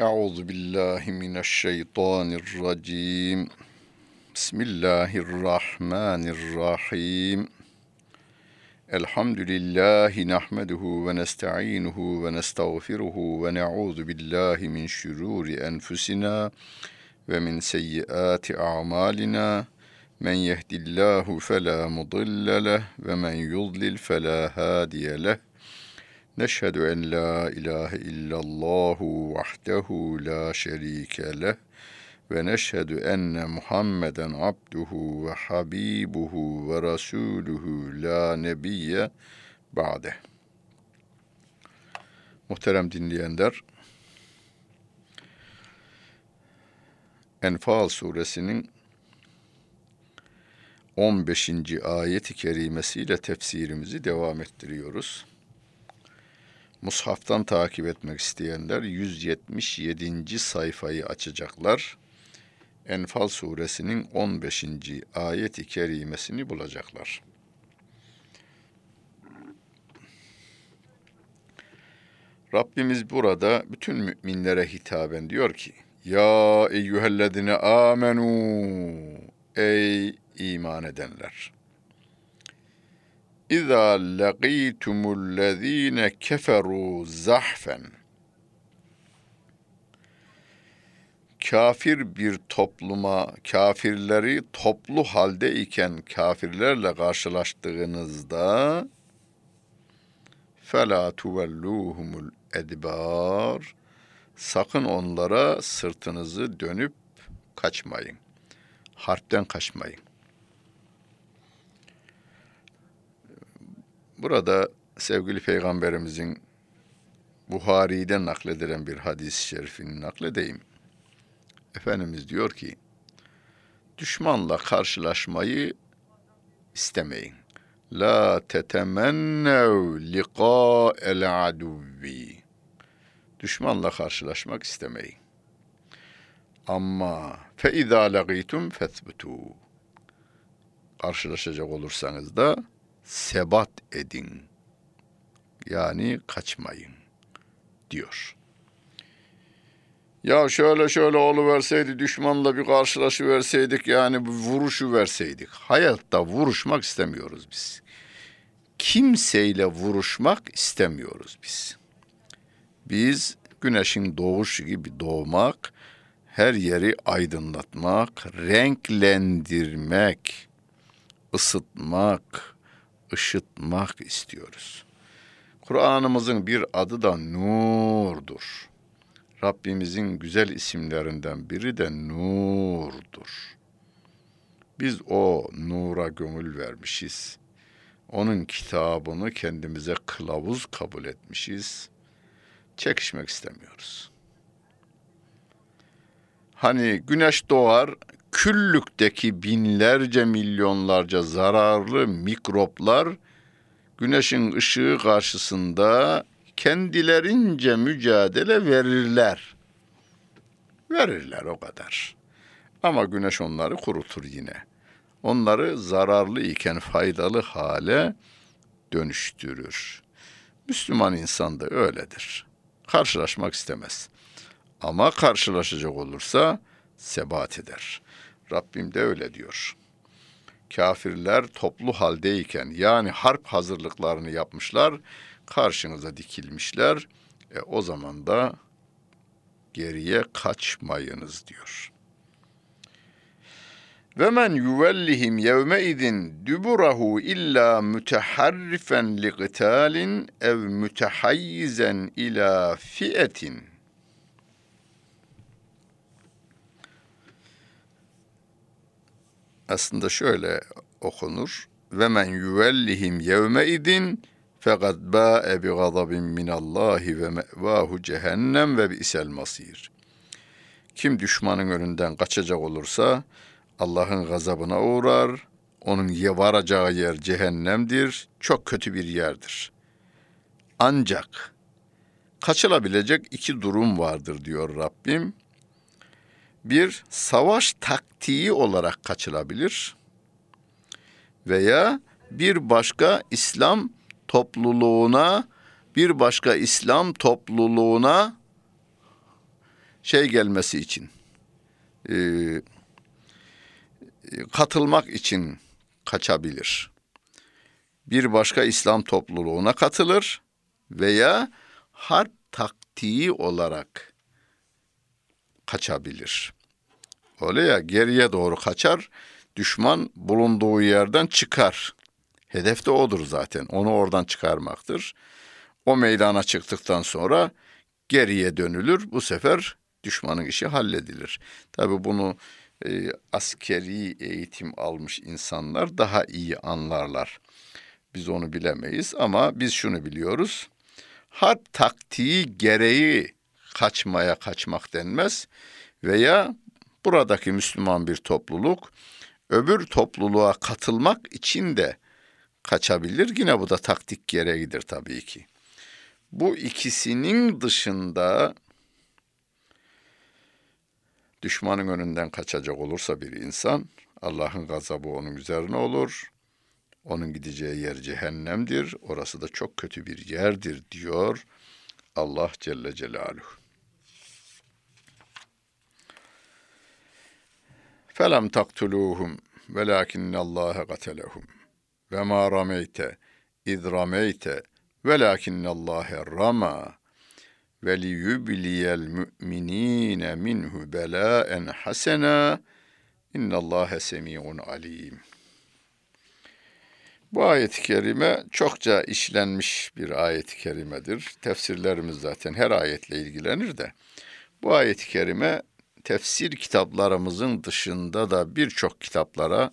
أعوذ بالله من الشيطان الرجيم. بسم الله الرحمن الرحيم. الحمد لله نحمده ونستعينه ونستغفره ونعوذ بالله من شرور أنفسنا ومن سيئات أعمالنا. من يهد الله فلا مضل له ومن يضلل فلا هادي له. La ilahe illallahu vahdehu la şerike leh ve neşhedü enne Muhammeden abduhu ve habibuhu ve rasuluhu la nebiyye ba'de. Muhterem dinleyenler, Enfal suresinin 15. ayet-i kerimesiyle tefsirimizi devam ettiriyoruz. Mushaftan takip etmek isteyenler 177. sayfayı açacaklar. Enfal suresinin 15. ayet-i kerimesini bulacaklar. Rabbimiz burada bütün müminlere hitaben diyor ki: Ya eyyühellezine amenu ey iman edenler. İza laqîtumullezîne keferû zahfen kafir bir topluma, kafirleri toplu halde iken kafirlerle karşılaştığınızda فَلَا تُوَلُّوهُمُ edbar Sakın onlara sırtınızı dönüp kaçmayın. Harpten kaçmayın. Burada sevgili peygamberimizin Buhari'den nakledilen bir hadis-i şerifini nakledeyim. Efendimiz diyor ki, düşmanla karşılaşmayı istemeyin. La tetemennev liqa el aduvvi. Düşmanla karşılaşmak istemeyin. Ama fe izâ lagîtum fethbutu. Karşılaşacak olursanız da sebat edin. Yani kaçmayın diyor. Ya şöyle şöyle oluverseydi düşmanla bir karşılaşı verseydik yani bir vuruşu verseydik. Hayatta vuruşmak istemiyoruz biz. Kimseyle vuruşmak istemiyoruz biz. Biz güneşin doğuşu gibi doğmak, her yeri aydınlatmak, renklendirmek, ısıtmak, ışıtmak istiyoruz. Kur'an'ımızın bir adı da nurdur. Rabbimizin güzel isimlerinden biri de nurdur. Biz o nura gönül vermişiz. Onun kitabını kendimize kılavuz kabul etmişiz. Çekişmek istemiyoruz. Hani güneş doğar, küllükteki binlerce milyonlarca zararlı mikroplar güneşin ışığı karşısında kendilerince mücadele verirler. Verirler o kadar. Ama güneş onları kurutur yine. Onları zararlı iken faydalı hale dönüştürür. Müslüman insan da öyledir. Karşılaşmak istemez. Ama karşılaşacak olursa sebat eder. Rabbim de öyle diyor. Kafirler toplu haldeyken yani harp hazırlıklarını yapmışlar, karşınıza dikilmişler. E, o zaman da geriye kaçmayınız diyor. Ve men yuvellihim yevme idin duburahu illa müteharrifen li qitalin ev mütehayyizen ila fi'etin aslında şöyle okunur. Ve men yuvellihim yevme idin fekad ba'e bi gazabin minallahi ve mevahu cehennem ve bi'sel masir. Kim düşmanın önünden kaçacak olursa Allah'ın gazabına uğrar. Onun varacağı yer cehennemdir. Çok kötü bir yerdir. Ancak kaçılabilecek iki durum vardır diyor Rabbim bir savaş taktiği olarak kaçılabilir veya bir başka İslam topluluğuna bir başka İslam topluluğuna şey gelmesi için, e, katılmak için kaçabilir. Bir başka İslam topluluğuna katılır veya harp taktiği olarak kaçabilir. Öyle ya geriye doğru kaçar, düşman bulunduğu yerden çıkar. Hedef de odur zaten, onu oradan çıkarmaktır. O meydana çıktıktan sonra geriye dönülür. Bu sefer düşmanın işi halledilir. Tabi bunu e, askeri eğitim almış insanlar daha iyi anlarlar. Biz onu bilemeyiz ama biz şunu biliyoruz. Harp taktiği gereği kaçmaya kaçmak denmez veya buradaki Müslüman bir topluluk öbür topluluğa katılmak için de kaçabilir. Yine bu da taktik gereğidir tabii ki. Bu ikisinin dışında düşmanın önünden kaçacak olursa bir insan Allah'ın gazabı onun üzerine olur. Onun gideceği yer cehennemdir. Orası da çok kötü bir yerdir diyor Allah Celle Celaluhu. Felem taktuluhum velakinnallâhe gatelehum ve ma rameyte iz rameyte velakinnallâhe rama ve liyubliyel müminine minhu belaen hasena innallâhe semi'un alim. Bu ayet-i kerime çokça işlenmiş bir ayet-i kerimedir. Tefsirlerimiz zaten her ayetle ilgilenir de. Bu ayet-i kerime tefsir kitaplarımızın dışında da birçok kitaplara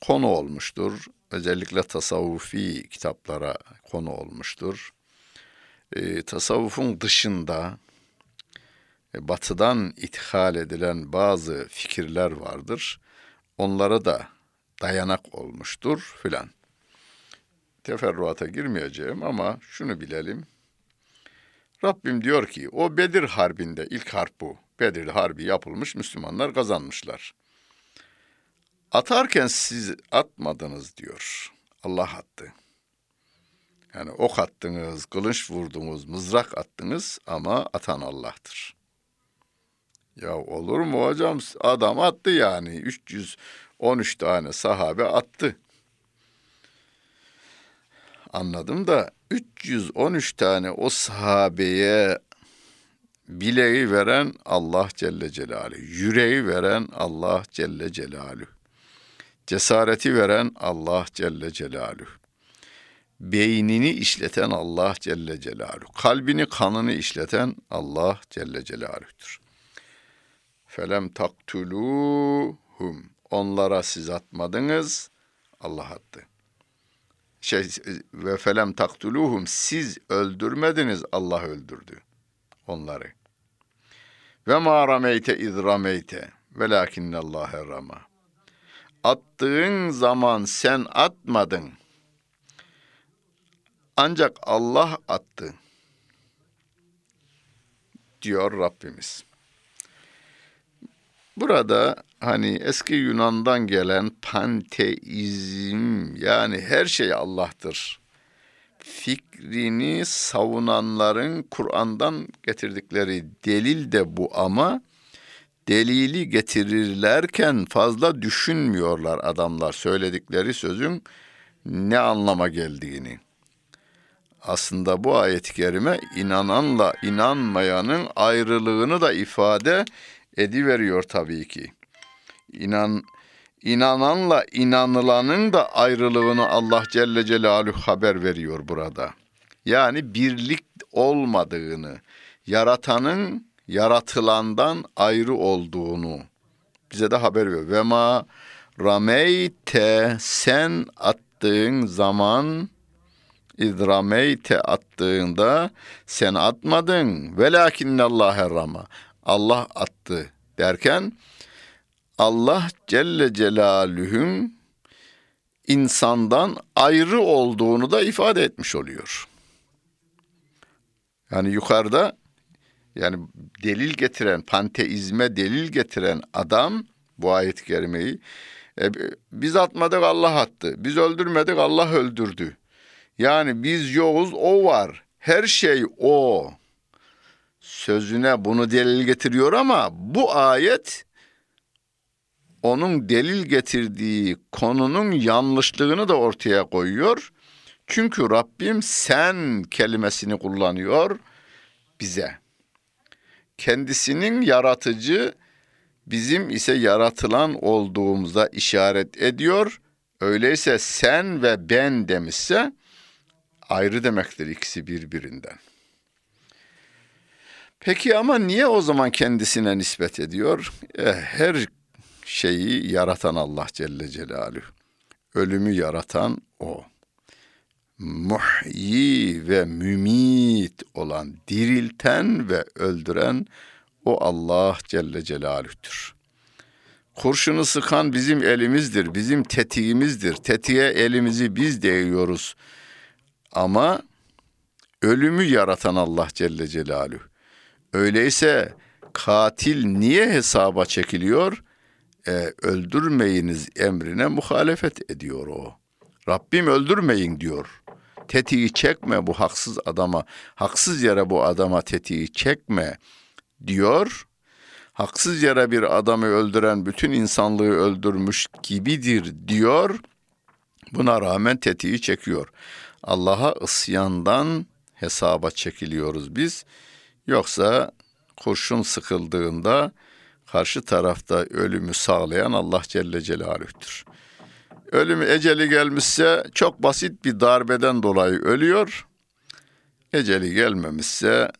konu olmuştur. Özellikle tasavvufi kitaplara konu olmuştur. E, tasavvufun dışında e, batıdan ithal edilen bazı fikirler vardır. Onlara da dayanak olmuştur filan. Teferruata girmeyeceğim ama şunu bilelim. Rabbim diyor ki o Bedir Harbi'nde ilk harp bu. Bedir Harbi yapılmış Müslümanlar kazanmışlar. Atarken siz atmadınız diyor. Allah attı. Yani ok attınız, kılıç vurdunuz, mızrak attınız ama atan Allah'tır. Ya olur mu hocam? Adam attı yani. 313 tane sahabe attı. Anladım da 313 tane o sahabeye bileği veren Allah Celle Celaluhu, yüreği veren Allah Celle Celaluhu, cesareti veren Allah Celle Celaluhu, beynini işleten Allah Celle Celaluhu, kalbini kanını işleten Allah Celle Celaluhu'dur. Felem taktuluhum, onlara siz atmadınız, Allah attı. Şey, ve felem taktuluhum, siz öldürmediniz, Allah öldürdü onları. Ve ma rameyte iz rameyte velakinnallâhe rama. Attığın zaman sen atmadın. Ancak Allah attı. Diyor Rabbimiz. Burada hani eski Yunan'dan gelen panteizm yani her şey Allah'tır fikrini savunanların Kur'an'dan getirdikleri delil de bu ama delili getirirlerken fazla düşünmüyorlar adamlar söyledikleri sözün ne anlama geldiğini. Aslında bu ayet-i kerime inananla inanmayanın ayrılığını da ifade ediveriyor tabii ki. İnan İnananla inanılanın da ayrılığını Allah Celle Celaluhu haber veriyor burada. Yani birlik olmadığını, yaratanın yaratılandan ayrı olduğunu bize de haber veriyor. Ve ma rameyte sen attığın zaman idrameyte attığında sen atmadın. Velakinnallâhe rama. Allah attı derken Allah Celle Celaluhu'nun insandan ayrı olduğunu da ifade etmiş oluyor. Yani yukarıda yani delil getiren, panteizme delil getiren adam bu ayet-i kerimeyi e, biz atmadık Allah attı. Biz öldürmedik Allah öldürdü. Yani biz yokuz o var. Her şey o. sözüne bunu delil getiriyor ama bu ayet onun delil getirdiği konunun yanlışlığını da ortaya koyuyor. Çünkü Rabbim sen kelimesini kullanıyor bize. Kendisinin yaratıcı, bizim ise yaratılan olduğumuza işaret ediyor. Öyleyse sen ve ben demişse ayrı demektir ikisi birbirinden. Peki ama niye o zaman kendisine nispet ediyor? E, her şeyi yaratan Allah Celle Celaluhu. Ölümü yaratan O. Muhyi ve mümit olan, dirilten ve öldüren o Allah Celle Celaluh'tür. Kurşunu sıkan bizim elimizdir, bizim tetiğimizdir. Tetiğe elimizi biz değiyoruz. Ama ölümü yaratan Allah Celle Celaluhu. Öyleyse katil niye hesaba çekiliyor? E, öldürmeyiniz emrine muhalefet ediyor o. Rabbim öldürmeyin diyor. Tetiği çekme bu haksız adama, haksız yere bu adama tetiği çekme diyor. Haksız yere bir adamı öldüren bütün insanlığı öldürmüş gibidir diyor. Buna rağmen tetiği çekiyor. Allah'a ısyandan hesaba çekiliyoruz biz. Yoksa kurşun sıkıldığında karşı tarafta ölümü sağlayan Allah Celle Celaluh'tür. Ölümü eceli gelmişse çok basit bir darbeden dolayı ölüyor. Eceli gelmemişse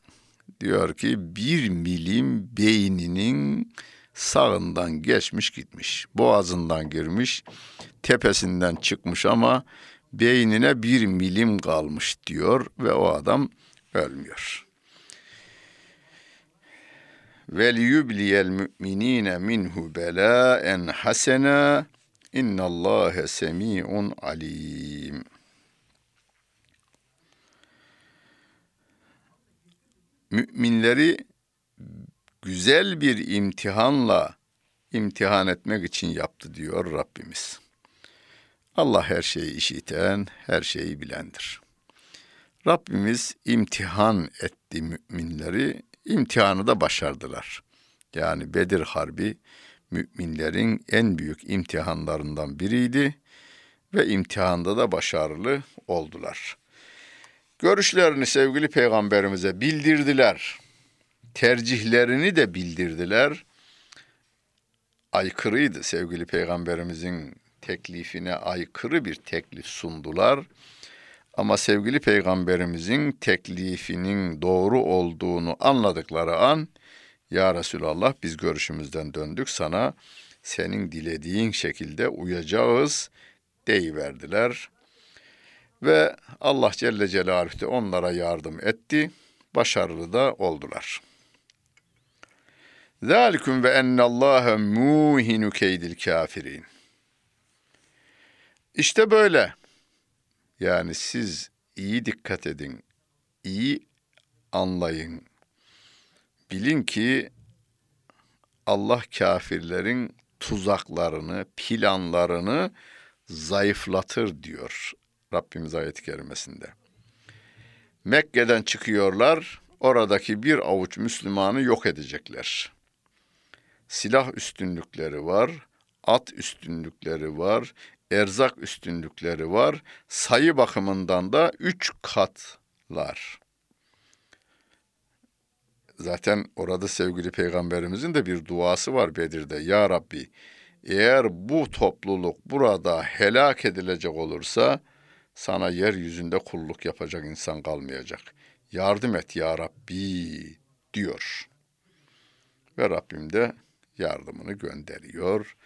diyor ki bir milim beyninin sağından geçmiş gitmiş. Boğazından girmiş, tepesinden çıkmış ama beynine bir milim kalmış diyor ve o adam ölmüyor ve liyubliyel müminine minhu belaen hasena innallâhe semi'un alim. Müminleri güzel bir imtihanla imtihan etmek için yaptı diyor Rabbimiz. Allah her şeyi işiten, her şeyi bilendir. Rabbimiz imtihan etti müminleri imtihanı da başardılar. Yani Bedir Harbi müminlerin en büyük imtihanlarından biriydi ve imtihanda da başarılı oldular. Görüşlerini sevgili peygamberimize bildirdiler. Tercihlerini de bildirdiler. Aykırıydı sevgili peygamberimizin teklifine aykırı bir teklif sundular. Ama sevgili peygamberimizin teklifinin doğru olduğunu anladıkları an ya Resulallah biz görüşümüzden döndük sana senin dilediğin şekilde uyacağız deyiverdiler. Ve Allah Celle Celaluhu de onlara yardım etti. Başarılı da oldular. Zalikum ve ennallâhe muhinu keydil kafirin. İşte böyle. Yani siz iyi dikkat edin, iyi anlayın. Bilin ki Allah kafirlerin tuzaklarını, planlarını zayıflatır diyor Rabbimiz ayet-i kerimesinde. Mekke'den çıkıyorlar, oradaki bir avuç Müslümanı yok edecekler. Silah üstünlükleri var, at üstünlükleri var, erzak üstünlükleri var. Sayı bakımından da üç katlar. Zaten orada sevgili peygamberimizin de bir duası var Bedir'de. Ya Rabbi eğer bu topluluk burada helak edilecek olursa sana yeryüzünde kulluk yapacak insan kalmayacak. Yardım et ya Rabbi diyor. Ve Rabbim de yardımını gönderiyor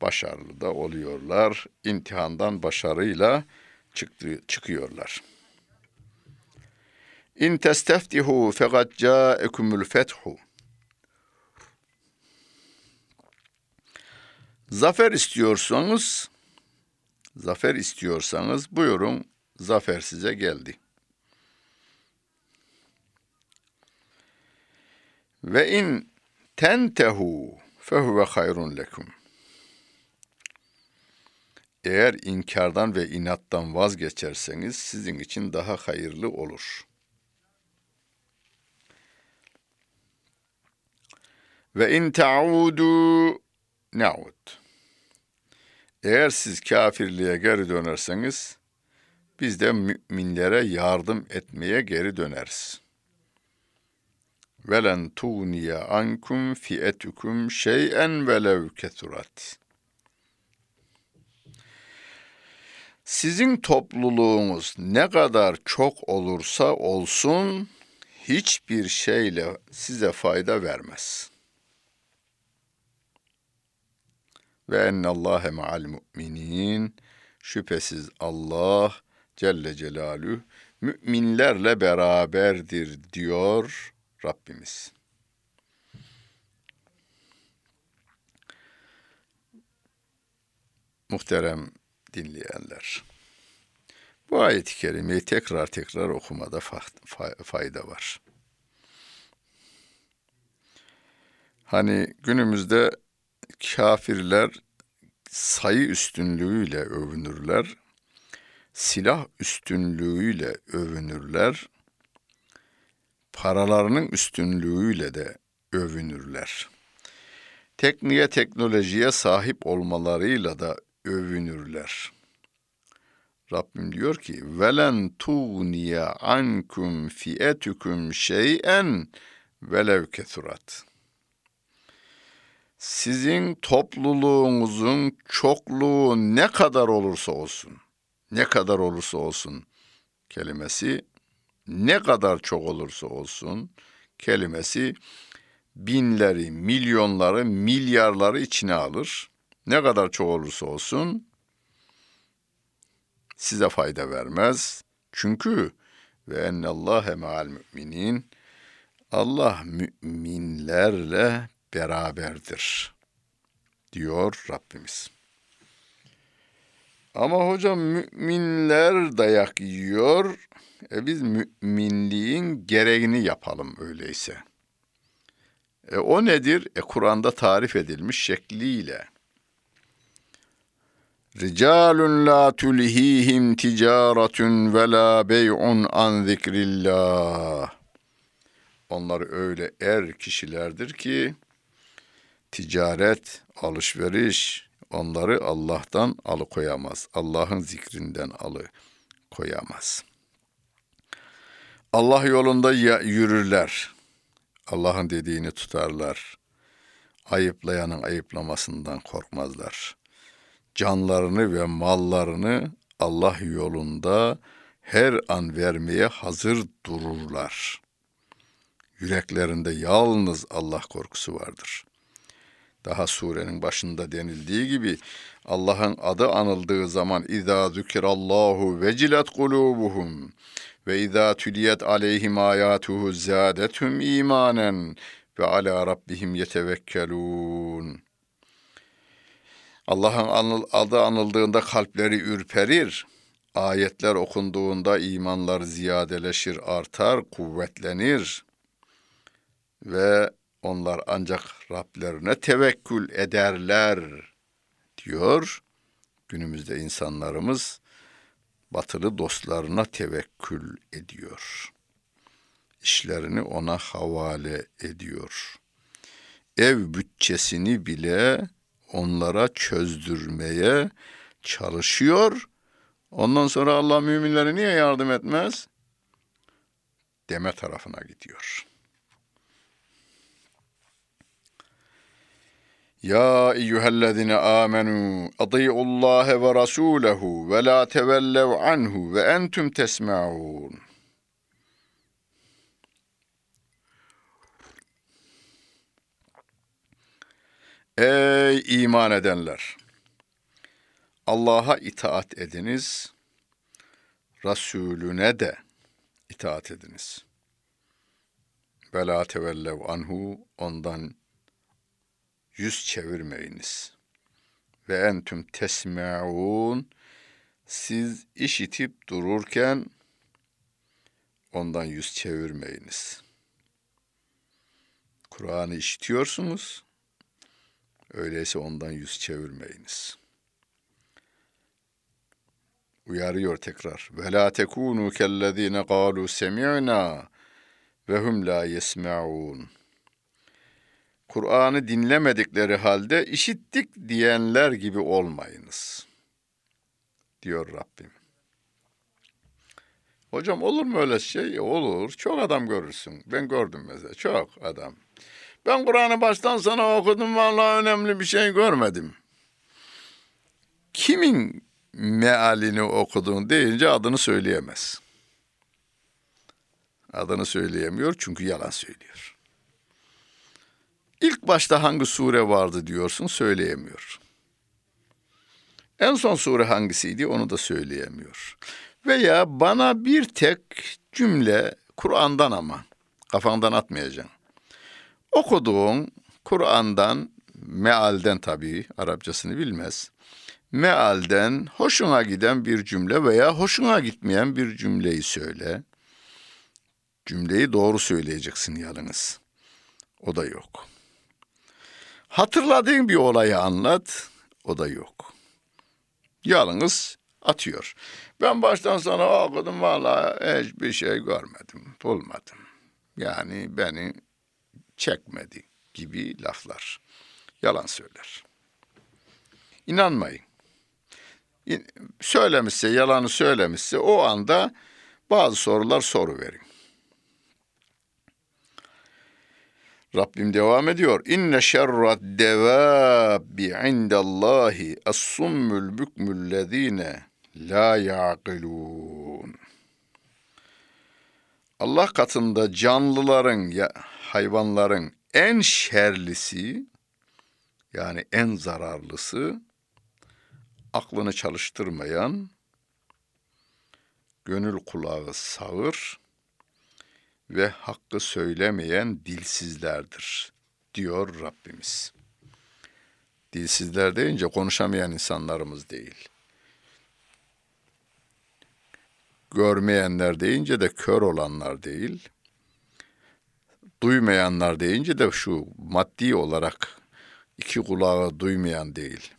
başarılı da oluyorlar. İmtihandan başarıyla çıktı, çıkıyorlar. İn testeftihu fekad ca'ekumul fethu. Zafer istiyorsanız, zafer istiyorsanız buyurun zafer size geldi. Ve in tentehu fehuve hayrun lekum. Eğer inkardan ve inattan vazgeçerseniz sizin için daha hayırlı olur. Ve in ta'udu na'ud. Eğer siz kafirliğe geri dönerseniz biz de müminlere yardım etmeye geri döneriz. Velen tuğniye ankum fi'etukum şey'en velev keturat. Sizin topluluğunuz ne kadar çok olursa olsun hiçbir şeyle size fayda vermez. Ve ennallâhe ma'al mu'minin şüphesiz Allah Celle Celaluhu müminlerle beraberdir diyor Rabbimiz. Muhterem dinleyenler. Bu ayet-i kerimeyi tekrar tekrar okumada fayda var. Hani günümüzde kafirler sayı üstünlüğüyle övünürler, silah üstünlüğüyle övünürler, paralarının üstünlüğüyle de övünürler. Tekniğe, teknolojiye sahip olmalarıyla da övünürler. Rabbim diyor ki velen tuğniye ankum fiyetukum şeyen velev kesurat. Sizin topluluğunuzun çokluğu ne kadar olursa olsun, ne kadar olursa olsun kelimesi ne kadar çok olursa olsun kelimesi binleri, milyonları, milyarları içine alır. Ne kadar çok olursa olsun size fayda vermez. Çünkü ve ennallâhe me'al müminin Allah müminlerle beraberdir diyor Rabbimiz. Ama hocam müminler dayak yiyor. E biz müminliğin gereğini yapalım öyleyse. E o nedir? E Kur'an'da tarif edilmiş şekliyle. Ricalun la tulhihim ticaretun ve la bey'un an zikrillah. Onlar öyle er kişilerdir ki ticaret, alışveriş onları Allah'tan alıkoyamaz. Allah'ın zikrinden alıkoyamaz. Allah yolunda yürürler. Allah'ın dediğini tutarlar. Ayıplayanın ayıplamasından korkmazlar canlarını ve mallarını Allah yolunda her an vermeye hazır dururlar. Yüreklerinde yalnız Allah korkusu vardır. Daha surenin başında denildiği gibi Allah'ın adı anıldığı zaman izâ zükirallahu vecilet kulubuhum ve izâ tüliyet aleyhim âyâtuhu zâdethum imanen ve alâ rabbihim yetevekkelûn.'' Allah'ın adı anıldığında kalpleri ürperir. Ayetler okunduğunda imanlar ziyadeleşir, artar, kuvvetlenir. Ve onlar ancak Rablerine tevekkül ederler diyor. Günümüzde insanlarımız batılı dostlarına tevekkül ediyor. İşlerini ona havale ediyor. Ev bütçesini bile onlara çözdürmeye çalışıyor. Ondan sonra Allah müminlere niye yardım etmez? Deme tarafına gidiyor. Ya eyyühellezine amenu adi'ullahe ve rasulehu ve la tevellev anhu ve entum tesma'un. Ey iman edenler! Allah'a itaat ediniz, Resulüne de itaat ediniz. Ve tevellev anhu, ondan yüz çevirmeyiniz. Ve entüm tesme'un, siz işitip dururken ondan yüz çevirmeyiniz. Kur'an'ı işitiyorsunuz, Öyleyse ondan yüz çevirmeyiniz. Uyarıyor tekrar. Ve la tekunu kellezine kalu semi'na ve hum la yesma'un. Kur'an'ı dinlemedikleri halde işittik diyenler gibi olmayınız. Diyor Rabbim. Hocam olur mu öyle şey? Olur. Çok adam görürsün. Ben gördüm mesela. Çok adam. Ben Kur'an'ı baştan sona okudum. Vallahi önemli bir şey görmedim. Kimin mealini okudun deyince adını söyleyemez. Adını söyleyemiyor çünkü yalan söylüyor. İlk başta hangi sure vardı diyorsun söyleyemiyor. En son sure hangisiydi onu da söyleyemiyor. Veya bana bir tek cümle Kur'an'dan ama kafandan atmayacaksın. Okuduğun Kur'an'dan, mealden tabii Arapçasını bilmez. Mealden hoşuna giden bir cümle veya hoşuna gitmeyen bir cümleyi söyle. Cümleyi doğru söyleyeceksin yalnız. O da yok. Hatırladığın bir olayı anlat. O da yok. Yalnız atıyor. Ben baştan sona okudum valla hiçbir şey görmedim, bulmadım. Yani beni çekmedi gibi laflar. Yalan söyler. İnanmayın. Söylemişse, yalanı söylemişse o anda bazı sorular soru verin. Rabbim devam ediyor. İnne şerrat devabbi indallahi as-summul bükmüllezine la yaqilun. Allah katında canlıların ya hayvanların en şerlisi yani en zararlısı aklını çalıştırmayan gönül kulağı sağır ve hakkı söylemeyen dilsizlerdir diyor Rabbimiz. Dilsizler deyince konuşamayan insanlarımız değil. Görmeyenler deyince de kör olanlar değil. Duymayanlar deyince de şu maddi olarak iki kulağı duymayan değil.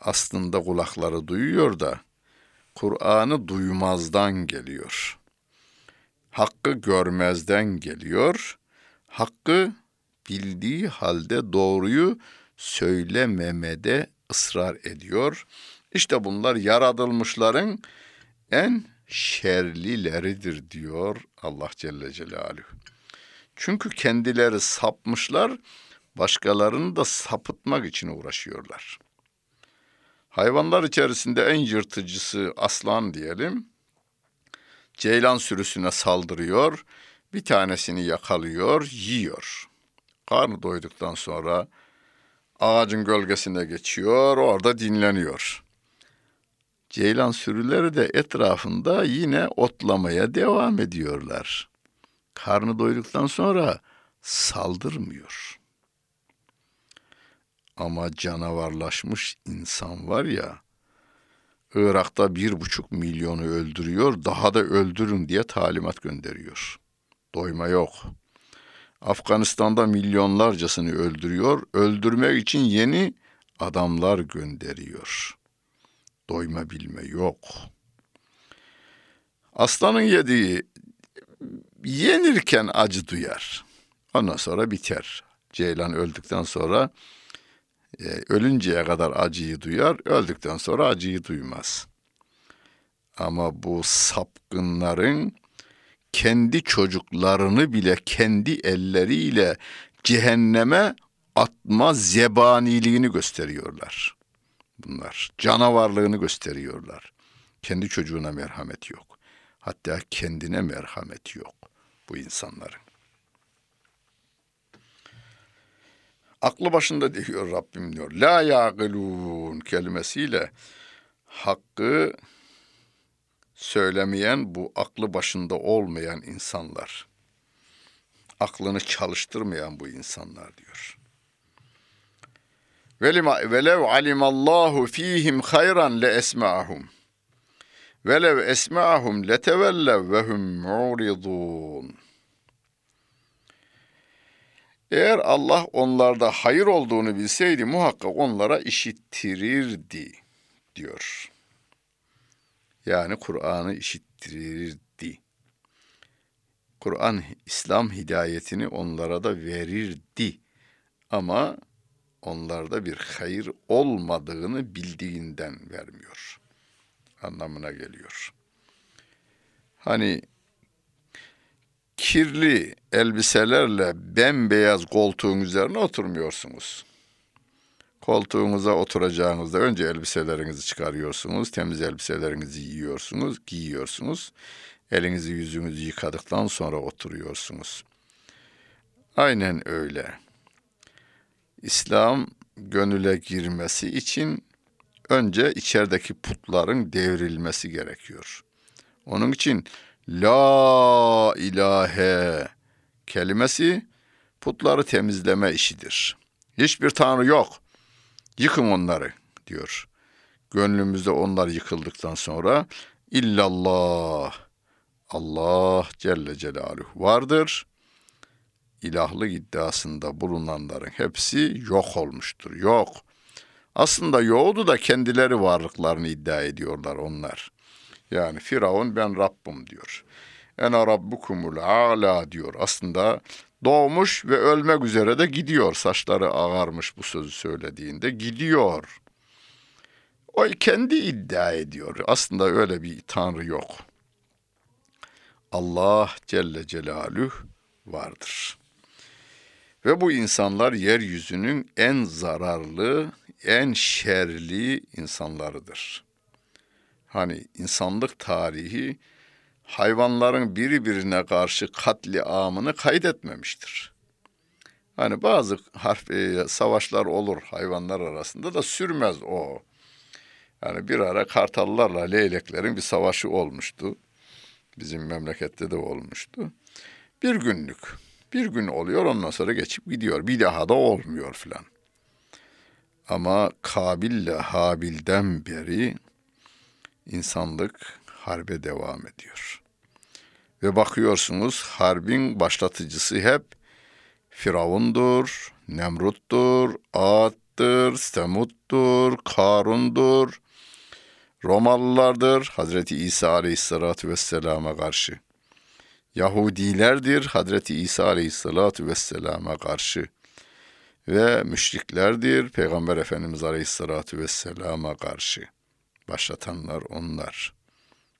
Aslında kulakları duyuyor da Kur'an'ı duymazdan geliyor hakkı görmezden geliyor. Hakkı bildiği halde doğruyu söylememede ısrar ediyor. İşte bunlar yaratılmışların en şerlileridir diyor Allah Celle Celaluhu. Çünkü kendileri sapmışlar, başkalarını da sapıtmak için uğraşıyorlar. Hayvanlar içerisinde en yırtıcısı aslan diyelim ceylan sürüsüne saldırıyor, bir tanesini yakalıyor, yiyor. Karnı doyduktan sonra ağacın gölgesine geçiyor, orada dinleniyor. Ceylan sürüleri de etrafında yine otlamaya devam ediyorlar. Karnı doyduktan sonra saldırmıyor. Ama canavarlaşmış insan var ya, Irak'ta bir buçuk milyonu öldürüyor, daha da öldürün diye talimat gönderiyor. Doyma yok. Afganistan'da milyonlarcasını öldürüyor, öldürmek için yeni adamlar gönderiyor. Doyma bilme yok. Aslanın yediği yenirken acı duyar. Ondan sonra biter. Ceylan öldükten sonra e, ölünceye kadar acıyı duyar, öldükten sonra acıyı duymaz. Ama bu sapkınların kendi çocuklarını bile kendi elleriyle cehenneme atma zebaniliğini gösteriyorlar. Bunlar canavarlığını gösteriyorlar. Kendi çocuğuna merhamet yok. Hatta kendine merhamet yok bu insanların. aklı başında diyor Rabbim diyor. La yaqilun kelimesiyle hakkı söylemeyen bu aklı başında olmayan insanlar. Aklını çalıştırmayan bu insanlar diyor. Velev alimallahu fihim hayran le esma'ahum. Velev esma'ahum letevellev ve hum mu'ridun. Eğer Allah onlarda hayır olduğunu bilseydi muhakkak onlara işittirirdi diyor. Yani Kur'an'ı işittirirdi. Kur'an İslam hidayetini onlara da verirdi. Ama onlarda bir hayır olmadığını bildiğinden vermiyor. Anlamına geliyor. Hani kirli elbiselerle bembeyaz koltuğun üzerine oturmuyorsunuz. Koltuğunuza oturacağınızda önce elbiselerinizi çıkarıyorsunuz, temiz elbiselerinizi yiyorsunuz, giyiyorsunuz. Elinizi yüzünüzü yıkadıktan sonra oturuyorsunuz. Aynen öyle. İslam gönüle girmesi için önce içerideki putların devrilmesi gerekiyor. Onun için La ilahe kelimesi putları temizleme işidir. Hiçbir tanrı yok. Yıkın onları diyor. Gönlümüzde onlar yıkıldıktan sonra illallah Allah Celle Celaluhu vardır. İlahlık iddiasında bulunanların hepsi yok olmuştur. Yok. Aslında yoktu da kendileri varlıklarını iddia ediyorlar onlar. Yani Firavun ben Rabbim diyor. Ene rabbukumul ala diyor. Aslında doğmuş ve ölmek üzere de gidiyor. Saçları ağarmış bu sözü söylediğinde gidiyor. O kendi iddia ediyor. Aslında öyle bir tanrı yok. Allah Celle Celaluhu vardır. Ve bu insanlar yeryüzünün en zararlı, en şerli insanlarıdır. Hani insanlık tarihi hayvanların birbirine karşı katli amını kaydetmemiştir. Hani bazı harf e, savaşlar olur hayvanlar arasında da sürmez o. Yani bir ara kartallarla leyleklerin bir savaşı olmuştu. Bizim memlekette de olmuştu. Bir günlük. Bir gün oluyor ondan sonra geçip gidiyor. Bir daha da olmuyor filan. Ama Kabil'le Habil'den beri insanlık harbe devam ediyor. Ve bakıyorsunuz harbin başlatıcısı hep Firavundur, Nemrut'tur, Ad'dır, Semud'dur, Karun'dur, Romalılardır Hazreti İsa Aleyhisselatü Vesselam'a karşı. Yahudilerdir Hazreti İsa Aleyhisselatü Vesselam'a karşı. Ve müşriklerdir Peygamber Efendimiz Aleyhisselatü Vesselam'a karşı. Başlatanlar onlar.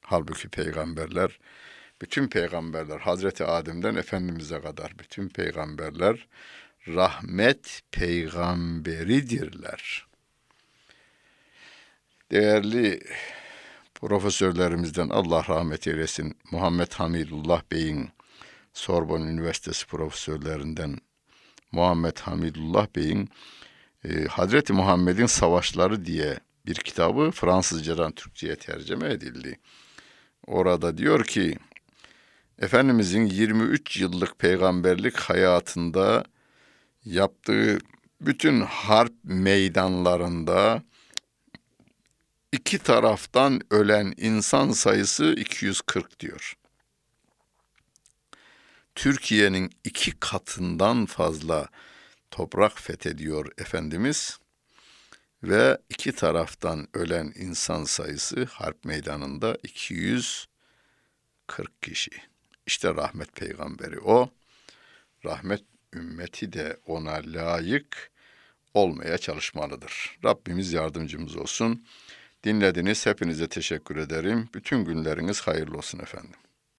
Halbuki peygamberler, bütün peygamberler, Hazreti Adem'den Efendimiz'e kadar bütün peygamberler rahmet peygamberidirler. Değerli profesörlerimizden Allah rahmet eylesin Muhammed Hamidullah Bey'in Sorbonne Üniversitesi profesörlerinden Muhammed Hamidullah Bey'in e, Hazreti Muhammed'in Savaşları diye bir kitabı Fransızcadan Türkçe'ye tercüme edildi. Orada diyor ki Efendimizin 23 yıllık peygamberlik hayatında yaptığı bütün harp meydanlarında iki taraftan ölen insan sayısı 240 diyor. Türkiye'nin iki katından fazla toprak fethediyor Efendimiz ve iki taraftan ölen insan sayısı harp meydanında 240 kişi. İşte rahmet peygamberi o. Rahmet ümmeti de ona layık olmaya çalışmalıdır. Rabbimiz yardımcımız olsun. Dinlediniz. Hepinize teşekkür ederim. Bütün günleriniz hayırlı olsun efendim.